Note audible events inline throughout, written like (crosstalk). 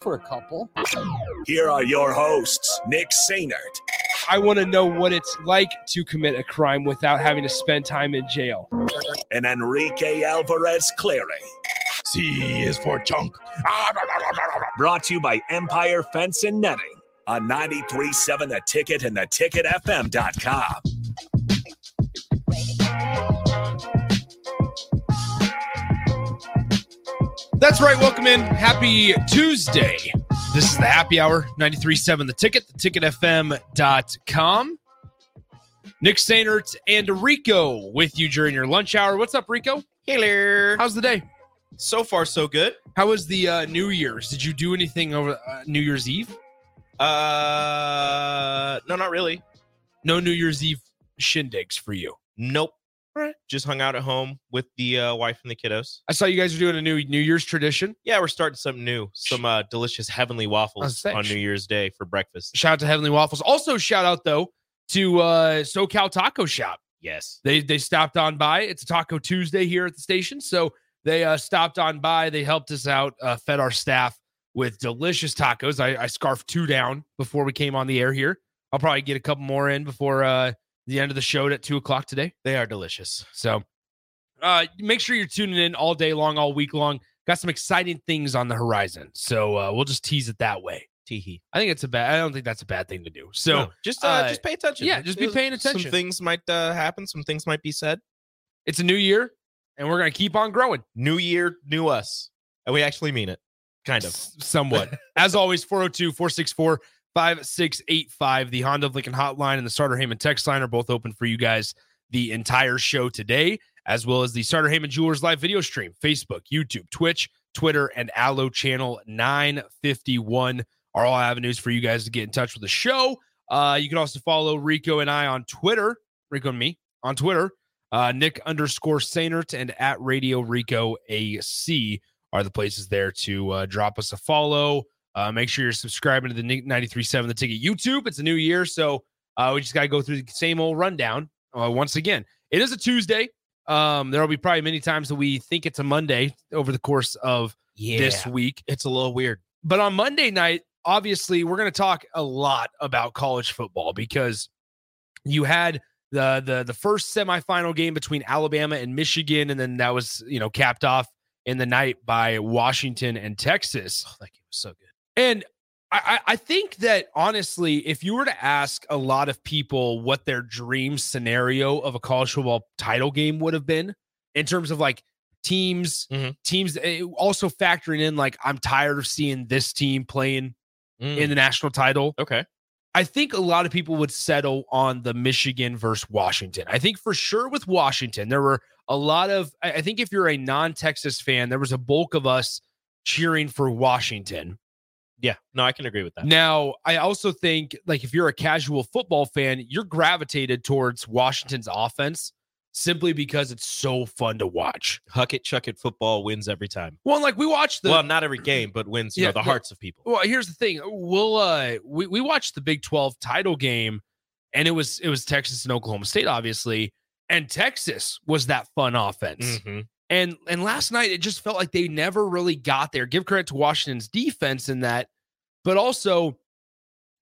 For a couple. Here are your hosts, Nick Sainert I want to know what it's like to commit a crime without having to spend time in jail. and Enrique Alvarez Clary. C is for chunk. Brought to you by Empire Fence and Netting on 93.7 The Ticket and theticketfm.com. That's right. Welcome in. Happy Tuesday. This is the happy hour 93.7 The Ticket, theticketfm.com. Nick Sainert and Rico with you during your lunch hour. What's up, Rico? Hey there. How's the day? So far, so good. How was the uh, New Year's? Did you do anything over uh, New Year's Eve? Uh, no, not really. No New Year's Eve shindigs for you. Nope. Just hung out at home with the uh, wife and the kiddos. I saw you guys are doing a new New Year's tradition. Yeah, we're starting something new. Some uh, delicious heavenly waffles on New Year's Day for breakfast. Shout out to Heavenly Waffles. Also, shout out though to uh, SoCal Taco Shop. Yes. They they stopped on by. It's a Taco Tuesday here at the station, so they uh, stopped on by. They helped us out, uh, fed our staff with delicious tacos. I, I scarfed two down before we came on the air here. I'll probably get a couple more in before uh, the end of the show at two o'clock today. They are delicious. So uh, make sure you're tuning in all day long, all week long. Got some exciting things on the horizon. So uh, we'll just tease it that way. Teehee. I think it's a bad. I don't think that's a bad thing to do. So No, just uh, uh, just pay attention. yeah, just be paying attention. Some things might uh, happen. Some things might be said. it's a new year, and we're gonna keep on growing. New year, new us, and we actually mean it. Kind of. S- somewhat. As always, 402 464 5685. The Honda of Lincoln hotline and the Sartor Hamann text line are both open for you guys the entire show today, as well as the Sartor Hamann Jewelers live video stream, Facebook, YouTube, Twitch, Twitter, and Allo channel 951 are all avenues for you guys to get in touch with the show. Uh, you can also follow Rico and I on Twitter, Rico and me on Twitter, uh, Nick underscore Sainert and at Radio Rico AC are the places there to uh, drop us a follow. Uh, make sure you're subscribing to the Nick 93.7 The Ticket YouTube. It's a new year, so uh, we just got to go through the same old rundown uh, once again. It is a Tuesday. Um, there will be probably many times that we think it's a Monday over the course of Yeah. this week. It's a little weird. But on Monday night, obviously, we're going to talk a lot about college football because you had the the the first semifinal game between Alabama and Michigan, and then that was you know capped off in the night by Washington and Texas. Oh, that game was so good. And I, I think that honestly, if you were to ask a lot of people what their dream scenario of a college football title game would have been in terms of like teams, Mhm. teams eh, also factoring in like I'm tired of seeing this team playing Mm, in the national title. okay. I think a lot of people would settle on the Michigan versus Washington. I think for sure with Washington, there were a lot of, I I think if you're a non Texas fan, there was a bulk of us cheering for Washington. Yeah. No, I can agree with that. Now, I also think like if you're a casual football fan, you're gravitated towards Washington's offense simply because it's so fun to watch. Huck it, chuck it. Football wins every time. Well, like we watched the well, not every game, but wins. You Yeah, know, the hearts of people. Well, here's the thing. We'll uh we, we watched the Big 12 title game and it was it was Texas and Oklahoma State, obviously. And Texas was that fun offense. Mhm. And and last night it just felt like they never really got there. Give credit to Washington's defense in that, but also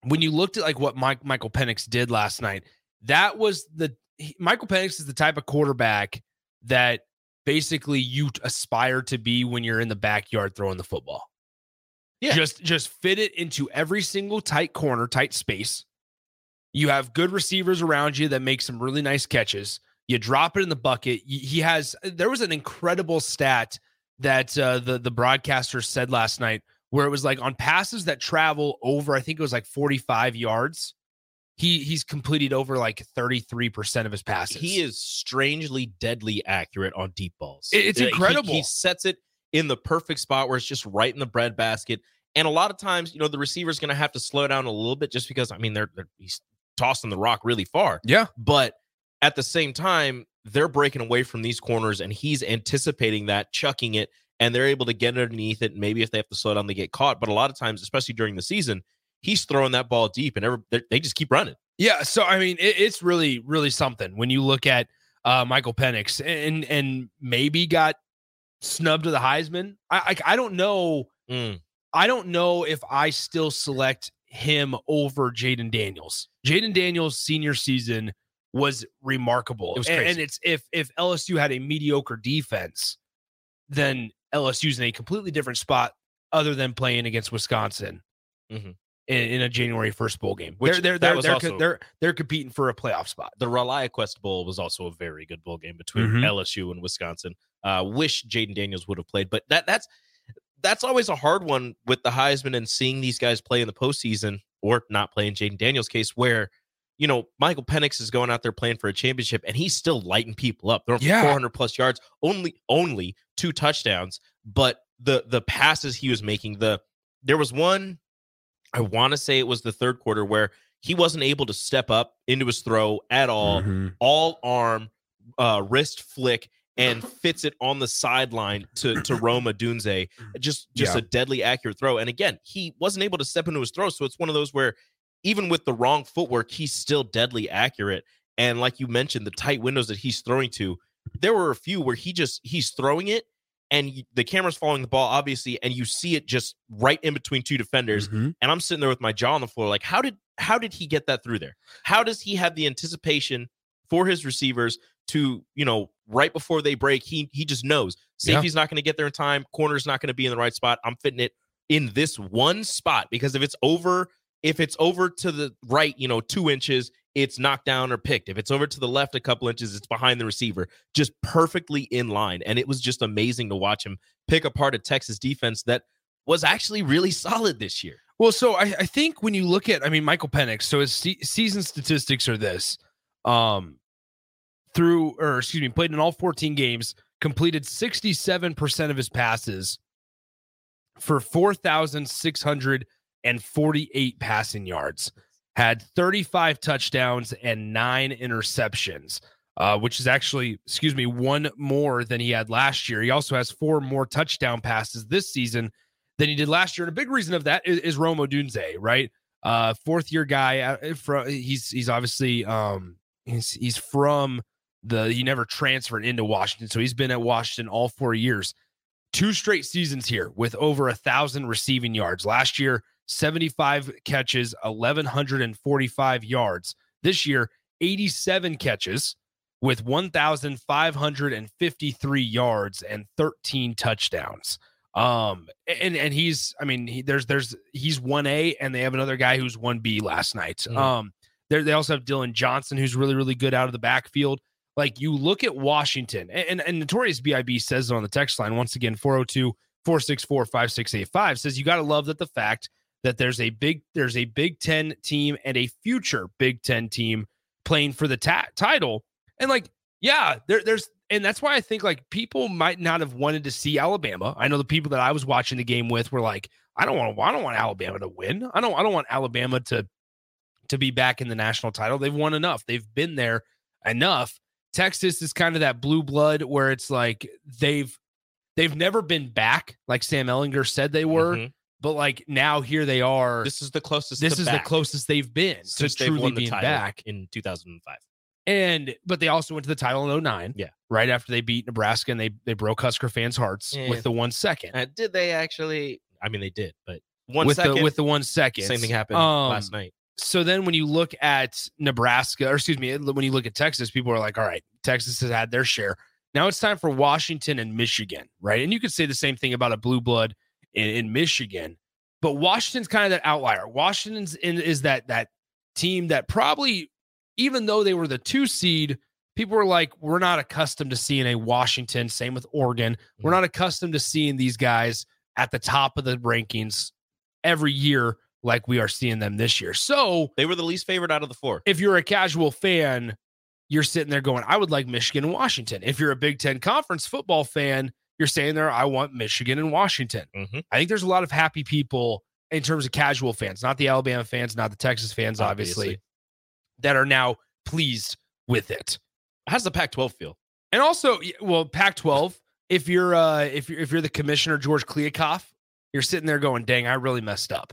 when you looked at like what Mike Michael Penix did last night, that was the he- Michael Penix is the type of quarterback that basically you aspire to be when you're in the backyard throwing the football. Yeah. Just just fit it into every single tight corner, tight space. You have good receivers around you that make some really nice catches. You drop it in the bucket. He has. There was an incredible stat that uh, the the broadcaster said last night, where it was like on passes that travel over, I think it was like forty five yards. He he's completed over like thirty three percent of his passes. He is strangely deadly accurate on deep balls. It- it's Uh, he- incredible. He, sets it in the perfect spot where it's just right in the bread basket. And a lot of times, you know, the receiver's going to have to slow down a little bit just because, I mean, they're, they're he's tossing the rock really far. Yeah. But at the same time, they're breaking away from these corners and he's anticipating that, chucking it, and they're able to get underneath it. Maybe if they have to slow down, they get caught. But a lot of times, especially during the season, he's throwing that ball deep and every, they just keep running. Yeah. So, I mean, it, it's really, really something when you look at uh, Michael Penix and, and maybe got snubbed to the Heisman. I, I, I don't know. Mm. I don't know if I still select him over Jayden Daniels. Jayden Daniels' senior season was remarkable. It was And- crazy. and it's if if LSU had a mediocre defense, then LSU's in a completely different spot other than playing against Wisconsin Mhm. in, in a January first bowl game. Which they're they're that they're was they're, also- they're they're competing for a playoff spot. The ReliaQuest Bowl was also a very good bowl game between Mhm. LSU and Wisconsin. Uh, wish Jayden Daniels would have played, but that that's that's always a hard one with the Heisman and seeing these guys play in the postseason or not play in Jayden Daniels' case, where you know Michael Penix is going out there playing for a championship and he's still lighting people up. For Yeah. 400 plus yards, only only two touchdowns, but the the passes he was making, the there was one, I want to say it was the third quarter where he wasn't able to step up into his throw at all all arm, uh, wrist flick, and (laughs) fits it on the sideline to to Rome Odunze. Just just Yeah. a deadly accurate throw. And again, he wasn't able to step into his throw, so it's one of those where even with the wrong footwork, he's still deadly accurate. And like you mentioned, the tight windows that he's throwing to, there were a few where he just he's throwing it. And the camera's following the ball, obviously, and you see it just right in between two defenders Mhm. and I'm sitting there with my jaw on the floor, like, how did how did he get that through there? How does he have the anticipation for his receivers to, you know, right before they break, he he just knows Yeah. safety's not going to get there in time, corner's not going to be in the right spot. I'm fitting it in this one spot because if it's over, if it's over to the right, you know, two inches, it's knocked down or picked. If it's over to the left a couple inches, it's behind the receiver, just perfectly in line. And it was just amazing to watch him pick apart a Texas defense that was actually really solid this year. Well, so I, I think when you look at, I mean, Michael Penix, so his se- season statistics are this: um, through, or excuse me, played in all 14 games, completed 67% of his passes for 4,648 passing yards, had 35 touchdowns and nine interceptions. Uh, which is actually, excuse me, one more than he had last year. He also has four more touchdown passes this season than he did last year. And a big reason of that is, is Rome Odunze, right? Uh, fourth year guy. uh, From he's he's obviously um he's he's from the he never transferred into Washington, so he's been at Washington all four years. Two straight seasons here with over a thousand receiving yards. Last year, 75 catches, 1145 yards. This year, 87 catches with 1,553 yards and 13 touchdowns. Um, and and he's, I mean, he, there's there's he's one A, and they have another guy who's one B last night. Mhm. Um, they they also have Dillon Johnson, who's really really good out of the backfield. Like you look at Washington, and and, and Notorious Bib says it on the text line once again 402 464 5685 says you got to love that the fact that there's a big there's a Big Ten team and a future Big Ten team playing for the ta- title, and like yeah, there, there's and that's why I think like people might not have wanted to see Alabama. I know the people that I was watching the game with were like, I don't want I don't want Alabama to win. I don't, I don't want Alabama to to be back in the national title. They've won enough. They've been there enough. Texas is kind of that blue blood where it's like they've they've never been back, like Sam Ehlinger said they were, Mhm. But like now here they are. This is the closest. this is the closest they've been since to truly being title back. in 2005. And but they also went to the title in 09. Yeah. Right after they beat Nebraska and they they broke Husker fans' hearts Yeah. with the one second. Uh, did they actually? I mean, they did, but one with second. the with the one second. same thing happened Um, last night. So then when you look at Nebraska, or excuse me, when you look at Texas, people are like, all right, Texas has had their share. Now it's time for Washington and Michigan, right? And you could say the same thing about a blue blood in, in Michigan, but Washington's kind of that outlier. Washington's in, is that that team that probably, even though they were the two seed, people were like, we're not accustomed to seeing a Washington. Same with Oregon. We're mm. not accustomed to seeing these guys at the top of the rankings every year like we are seeing them this year. So They were the least favorite out of the four. if you're a casual fan, you're sitting there going, I would like Michigan and Washington. If you're a Big Ten conference football fan, you're saying there, I want Michigan and Washington. Mhm. I think there's a lot of happy people in terms of casual fans, not the Alabama fans, not the Texas fans, obviously, Obviously. that are now pleased with it. How's the Pac-12 feel? And also, well, Pac-12. If you're uh, if you're if you're the commissioner George Kliavkoff, you're sitting there going, "Dang, I really messed up."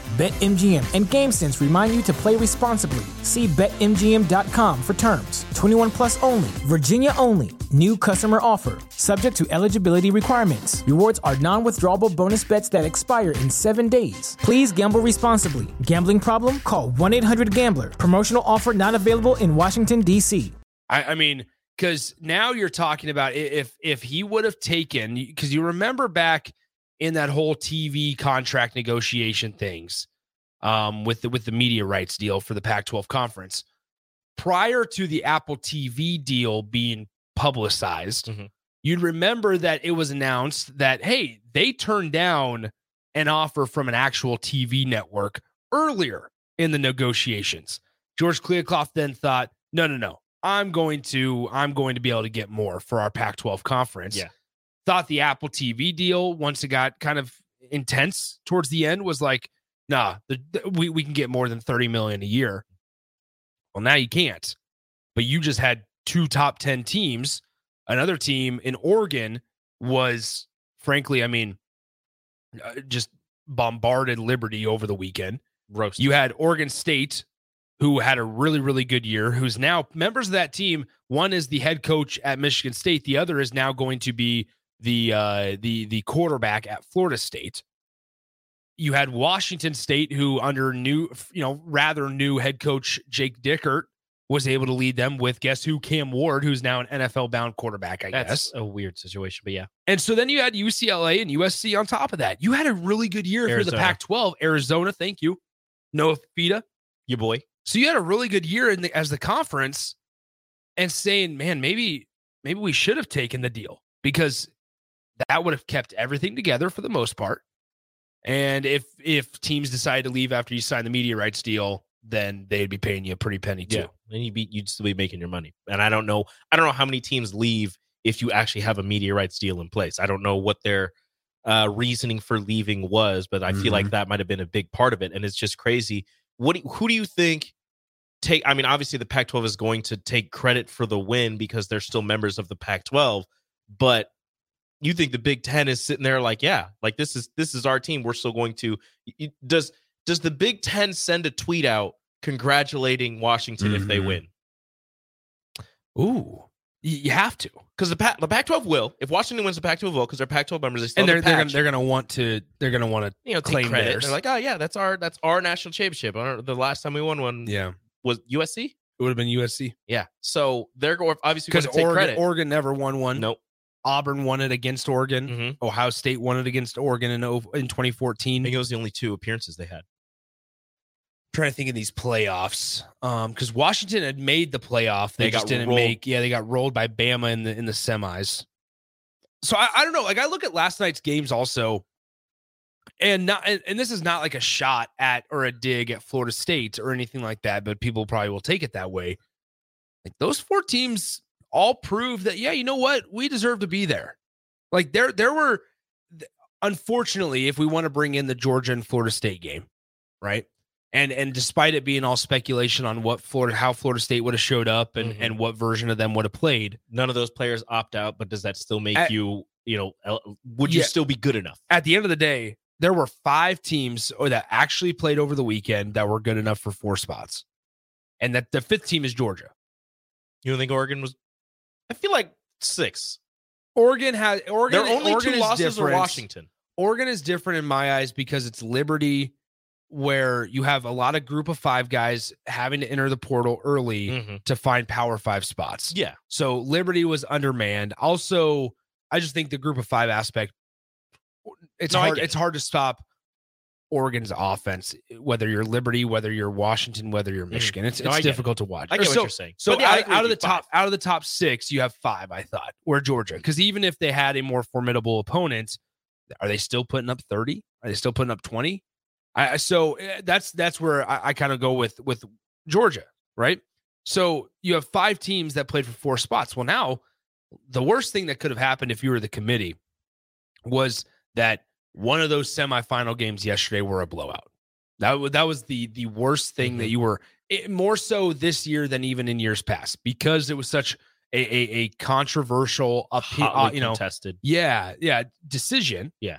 BetMGM and GameSense remind you to play responsibly. See BetMGM.com for terms. 21 plus only, Virginia only. New customer offer, subject to eligibility requirements. Rewards are non withdrawable bonus bets that expire in seven days. Please gamble responsibly. Gambling problem? Call 1 800 Gambler. Promotional offer not available in Washington, D.C. I, I mean, because now you're talking about if if he would have taken because you remember back in that whole TV contract negotiation things um, with the with the media rights deal for the Pac-12 conference prior to the Apple TV deal being publicized. Mhm. You'd remember that it was announced that hey, they turned down an offer from an actual TV network earlier in the negotiations. George Kliavkoff then thought, no, no, no. I'm going to I'm going to be able to get more for our Pac-12 conference. Yeah. Thought the Apple TV deal once it got kind of intense towards the end was like, nah, the, the- we we can get more than 30 million a year. Well, now you can't. But you just had two top 10 teams. Another team in Oregon was frankly, I mean, uh, just bombarded Liberty over the weekend. Roast. You had Oregon State, who had a really, really good year, who's now members of that team. One is the head coach at Michigan State. The other is now going to be the uh, the the quarterback at Florida State. You had Washington State, who under new, you know, rather new head coach Jake Dickert was able to lead them with guess who Cam Ward, who's now an NFL bound quarterback. I That's guess. a weird situation, but yeah. And so then you had UCLA and USC on top of that. You had a really good year for the Pac 12. Arizona, thank you. Noah Fifita. Your boy. So you had a really good year in the, as the conference and saying, man, maybe, maybe we should have taken the deal because that would have kept everything together for the most part. And if if teams decide to leave after you sign the media rights deal, then they'd be paying you a pretty penny too. Yeah. And you'd be you'd still be making your money. And I don't know, I don't know how many teams leave if you actually have a media rights deal in place. I don't know what their uh reasoning for leaving was, but I feel like that might have been a big part of it. And it's just crazy. What do, who do you think take I mean, obviously the Pac-12 is going to take credit for the win because they're still members of the Pac-12, but you think the Big Ten is sitting there like, yeah, like this is this is our team. We're still going to does does the Big Ten send a tweet out congratulating Washington if they Mhm. win? Ooh, you, have to. Because the Pac the Pac-12 will. If Washington wins the Pac-12 will, because they're Pac-12 members, they still And they're they're gonna, they're gonna want to they're gonna want to you know claim credit. theirs. They're like, oh yeah, that's our that's our national championship. The last time we won one yeah. was USC. It would have been USC Yeah, so they're going obviously because Oregon. Oregon never won one. nope. Auburn won it against Oregon. Mhm. Ohio State won it against Oregon in in 2014. I think it was the only two appearances they had. trying to think of these playoffs. Um, because Washington had made the playoff. They, They just got didn't rolled. make. Yeah, they got rolled by Bama in the in the semis. So I, I don't know. Like I look at last night's games also, and not and, and this is not like a shot at or a dig at Florida State or anything like that, but people probably will take it that way. Like those four teams all prove that, yeah, you know what? We deserve to be there. Like there, there were unfortunately, if we want to bring in the Georgia and Florida State game, right? And and despite it being all speculation on what Florida, how Florida State would have showed up and Mhm. and what version of them would have played, None of those players opt out, but does that still make At- you, you know, would you Yeah. still be good enough? at the end of the day, there were five teams or that actually played over the weekend that were good enough for four spots, and that the fifth team is Georgia. You don't think Oregon was? I feel like six. Oregon has Oregon. Their only Oregon two losses are. Washington. Oregon is different in my eyes because it's Liberty where you have a lot of group of five guys having to enter the portal early Mhm. to find power five spots. Yeah. So Liberty was undermanned. Also, I just think the group of five aspect it's No, hard it's hard to stop Oregon's offense, whether you're Liberty, whether you're Washington, whether you're Michigan. It's Mm-hmm. No, it's I get it. difficult to watch. I Or get what you're saying. so yeah, out, out of with the you. top out of the top six, you have five, I thought, were Georgia. Because even if they had a more formidable opponent, are they still putting up 30? Are they still putting up 20? I I- so eh, that's that's where I, I kind of go with with Georgia, right? So you have five teams that played for four spots. Well, now the worst thing that could have happened if you were the committee was that one of those semifinal games yesterday were a blowout. That wa- that was the the worst thing Mm-hmm. that you were it, more so this year than even in years past because it was such a a, a controversial uh, you know, contested. yeah, yeah, decision. Yeah.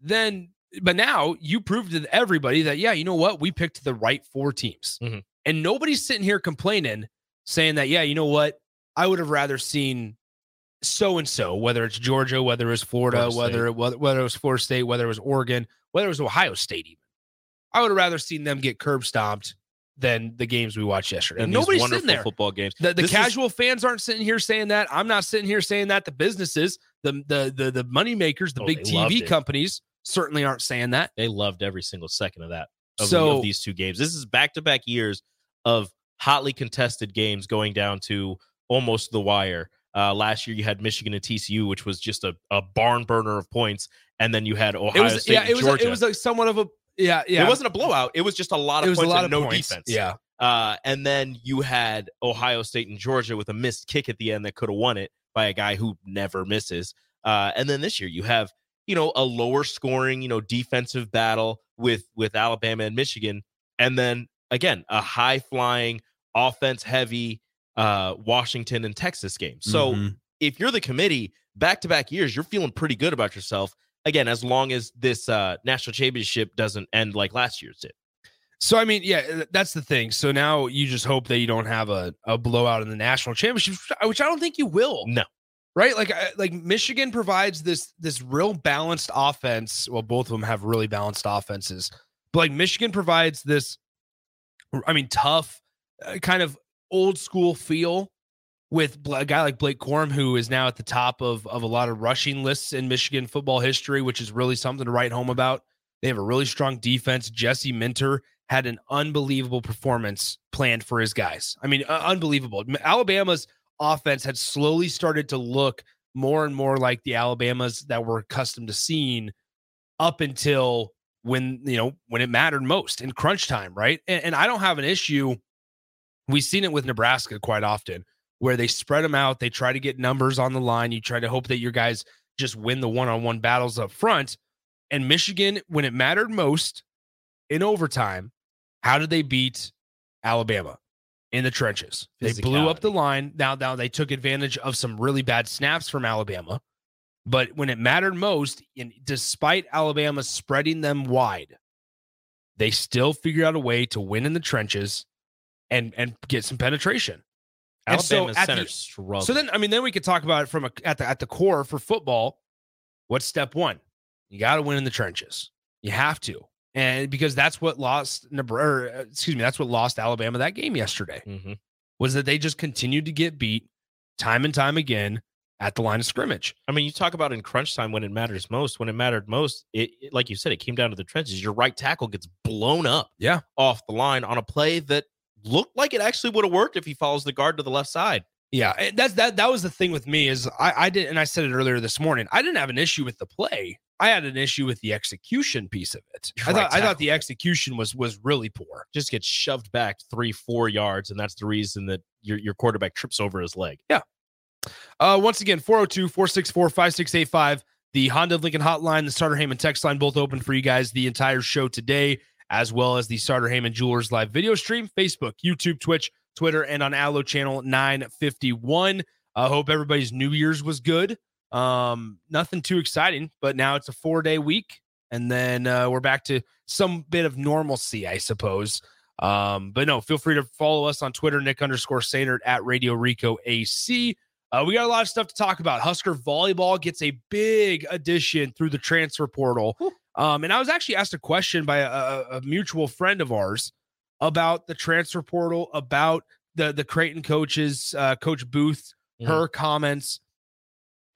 Then, but now you proved to everybody that, yeah, you know what? We picked the right four teams. Mhm. And nobody's sitting here complaining, saying that, yeah, you know what? I would have rather seen so and so, whether it's Georgia, whether it's Florida, Florida whether, it, whether whether it was Florida State, whether it was Oregon, whether it was Ohio State, even. I would have rather seen them get curb stomped than the games we watched yesterday. And Nobody's sitting there. football games. The, the This is- casual fans aren't sitting here saying that. I'm not sitting here saying that. The businesses, the the the the money makers, the Oh, big TV companies certainly aren't saying that. They loved every single second of that. Of, So- of these two games. This is back to back years of hotly contested games going down to almost the wire. Uh, last year you had Michigan and TCU, which was just a, a barn burner of points, and then you had Ohio It was State yeah, and it was Georgia. it was like somewhat of a yeah yeah. It wasn't a blowout. It was just a lot of it was points a lot and of no points. defense. Yeah, Uh, and then you had Ohio State and Georgia with a missed kick at the end that could have won it by a guy who never misses. Uh, and then this year you have, you know, a lower scoring, you know, defensive battle with with Alabama and Michigan, and then again a high flying, offense heavy uh, Washington and Texas game. So Mhm. if you're the committee, back to back years, you're feeling pretty good about yourself. Again, as long as this uh, national championship doesn't end like last year's did. So I mean, yeah, that's the thing. So now you just hope that you don't have a, a blowout in the national championship, which I don't think you will. No. Right? Like like Michigan provides this this real balanced offense. Well, both of them have really balanced offenses. But like Michigan provides this I mean tough uh, kind of old school feel with a guy like Blake Corum who is now at the top of of a lot of rushing lists in Michigan football history, which is really something to write home about. They have a really strong defense. Jesse Minter had an unbelievable performance planned for his guys. I mean, uh, unbelievable. Alabama's offense had slowly started to look more and more like the Alabamas that we're accustomed to seeing up until when, you know, when it mattered most in crunch time, right? And, and I don't have an issue. We've seen it with Nebraska quite often where they spread them out. They try to get numbers on the line. You try to hope that your guys just win the one on one battles up front. And Michigan, when it mattered most in overtime, how did they beat Alabama in the trenches? They blew up the line. Now, now they took advantage of some really bad snaps from Alabama. But when it mattered most, and despite Alabama spreading them wide, they still figured out a way to win in the trenches and and get some penetration. And so center the- struggled. So then, I mean, then we could talk about it from a, at the at the core for football. What's step one? You got to win in the trenches. You have to, and because that's what lost Nebraska. Or, uh, excuse me, that's what lost Alabama that game yesterday. Mhm. Was that they just continued to get beat time and time again at the line of scrimmage. I mean, you talk about in crunch time when it matters most. When it mattered most, it, it- like you said, it came down to the trenches. Your right tackle gets blown up, Yeah. off the line on a play that looked like it actually would have worked if he follows the guard to the left side. Yeah, that's that. That was the thing with me is I, I did, and I said it earlier this morning. I didn't have an issue with the play. I had an issue with the execution piece of it. Your (laughs) I right thought I thought the execution was was really poor. Just gets shoved back three, four yards, and that's the reason that your your quarterback trips over his leg. Yeah. Uh, once again, 402 464 5685, the Honda Lincoln hotline, the Sartor Hamann text line, both open for you guys the entire show today, as well as the Sartor Hamann Jewelers live video stream, Facebook, YouTube, Twitch, Twitter, and on Allo channel 951. I hope everybody's New Year's was good. Um, nothing too exciting, but now it's a four day week, and then uh, we're back to some bit of normalcy, I suppose. Um, but no, feel free to follow us on Twitter, Nick underscore Sainert at Radio Rico AC. Uh, we got a lot of stuff to talk about. Husker volleyball gets a big addition through the transfer portal. Um, and I was actually asked a question by a, a mutual friend of ours about the transfer portal, about the the Creighton coaches, uh, Coach Booth, mm-hmm. her comments,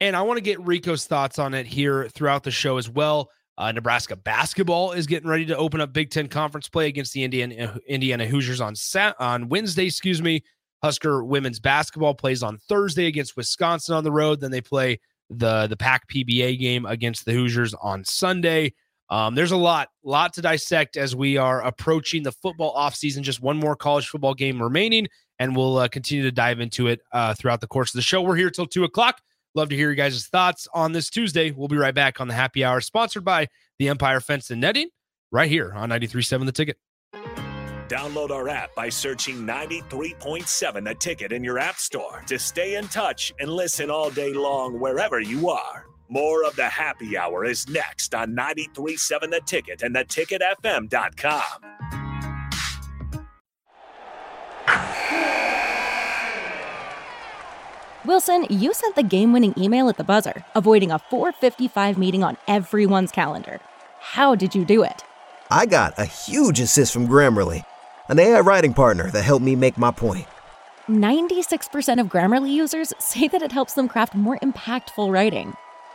and I want to get Rico's thoughts on it here throughout the show as well. Uh, Nebraska basketball is getting ready to open up Big Ten conference play against the Indiana Indiana Hoosiers on Sat on Wednesday. Excuse me. Husker women's basketball plays on Thursday against Wisconsin on the road. Then they play the the Pac PBA game against the Hoosiers on Sunday. Um, there's a lot, lot to dissect as we are approaching the football offseason. Just one more college football game remaining, and we'll uh, continue to dive into it uh, throughout the course of the show. We're here till two o'clock. Love to hear you guys' thoughts on this Tuesday. We'll be right back on the happy hour, sponsored by the Empire Fence and Netting, right here on 93.7 The Ticket. Download our app by searching 93.7 The Ticket in your app store to stay in touch and listen all day long wherever you are. More of the happy hour is next on 93.7 The Ticket and theticketfm.com. Wilson, you sent the game winning email at the buzzer, avoiding a 455 meeting on everyone's calendar. How did you do it? I got a huge assist from Grammarly, an AI writing partner that helped me make my point. 96% of Grammarly users say that it helps them craft more impactful writing.